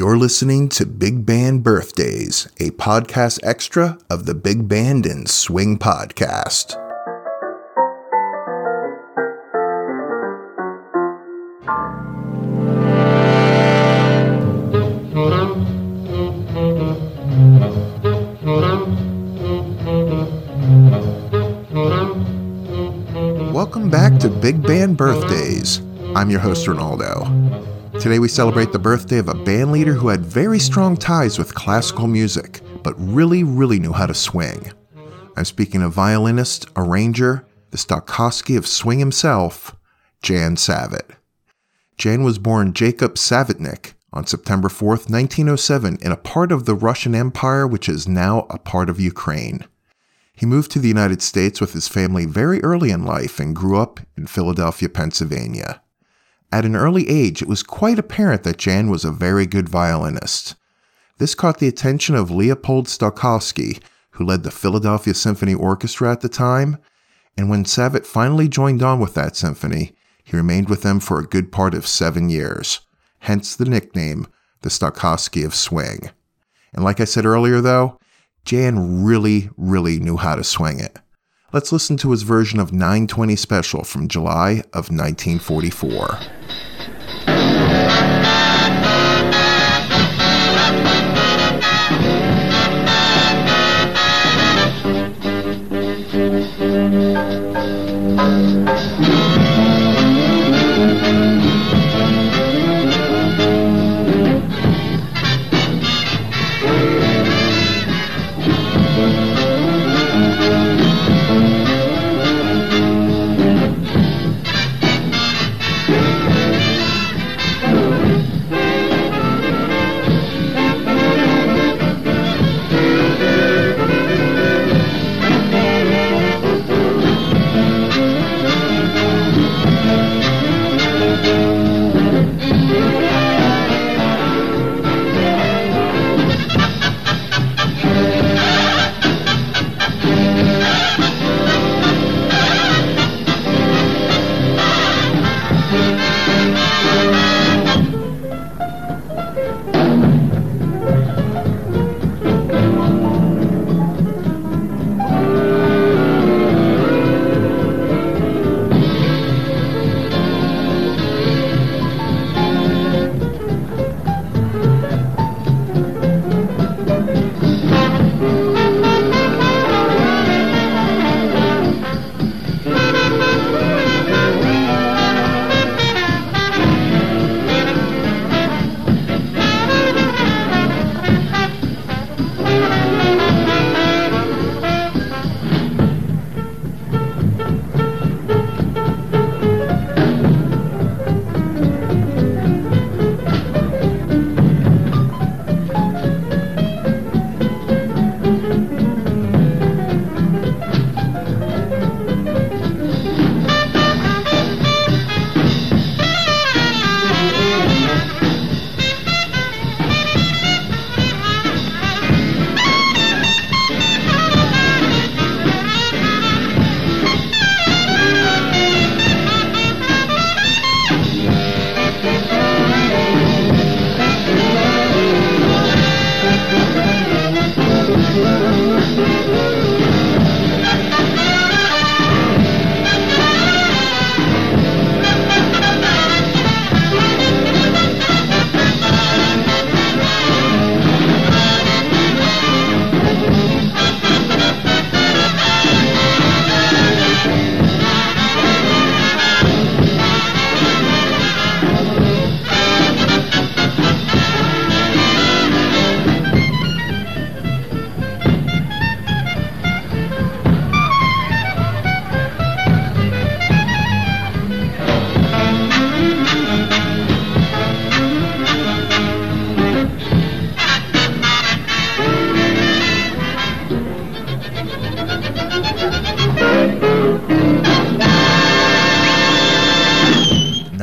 You're listening to Big Band Birthdays, a podcast extra of the Big Band and Swing podcast. Welcome back to Big Band Birthdays. I'm your host, Ronaldo. Today we celebrate the birthday of a band leader who had very strong ties with classical music, but really, really knew how to swing. I'm speaking of violinist, arranger, the Stokowski of swing himself, Jan Savitt. Jan was born Jacob Savetnik on September 4, 1907, in a part of the Russian Empire which is now a part of Ukraine. He moved to the United States with his family very early in life and grew up in Philadelphia, Pennsylvania. At an early age, it was quite apparent that Jan was a very good violinist. This caught the attention of Leopold Stokowski, who led the Philadelphia Symphony Orchestra at the time, and when Savitt finally joined on with that symphony, he remained with them for a good part of seven years, hence the nickname, the Stokowski of Swing. And like I said earlier, though, Jan really, really knew how to swing it. Let's listen to his version of 920 Special from July of 1944.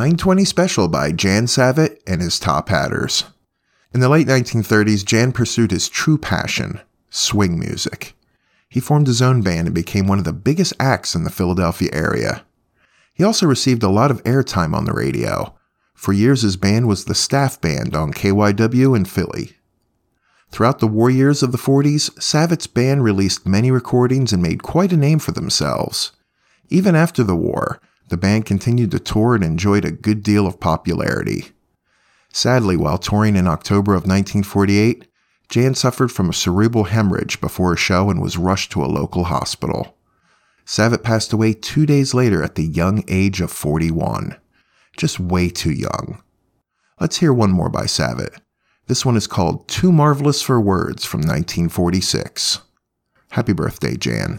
Twenty Special by Jan Savitt and his Top Hatters. In the late 1930s, Jan pursued his true passion, swing music. He formed his own band and became one of the biggest acts in the Philadelphia area. He also received a lot of airtime on the radio. For years, his band was the staff band on KYW in Philly. Throughout the war years of the 40s, Savitt's band released many recordings and made quite a name for themselves. Even after the war, the band continued to tour and enjoyed a good deal of popularity. Sadly, while touring in October of 1948, Jan suffered from a cerebral hemorrhage before a show and was rushed to a local hospital. Savitt passed away two days later at the young age of 41. Just way too young. Let's hear one more by Savitt. This one is called Too Marvelous for Words from 1946. Happy birthday, Jan.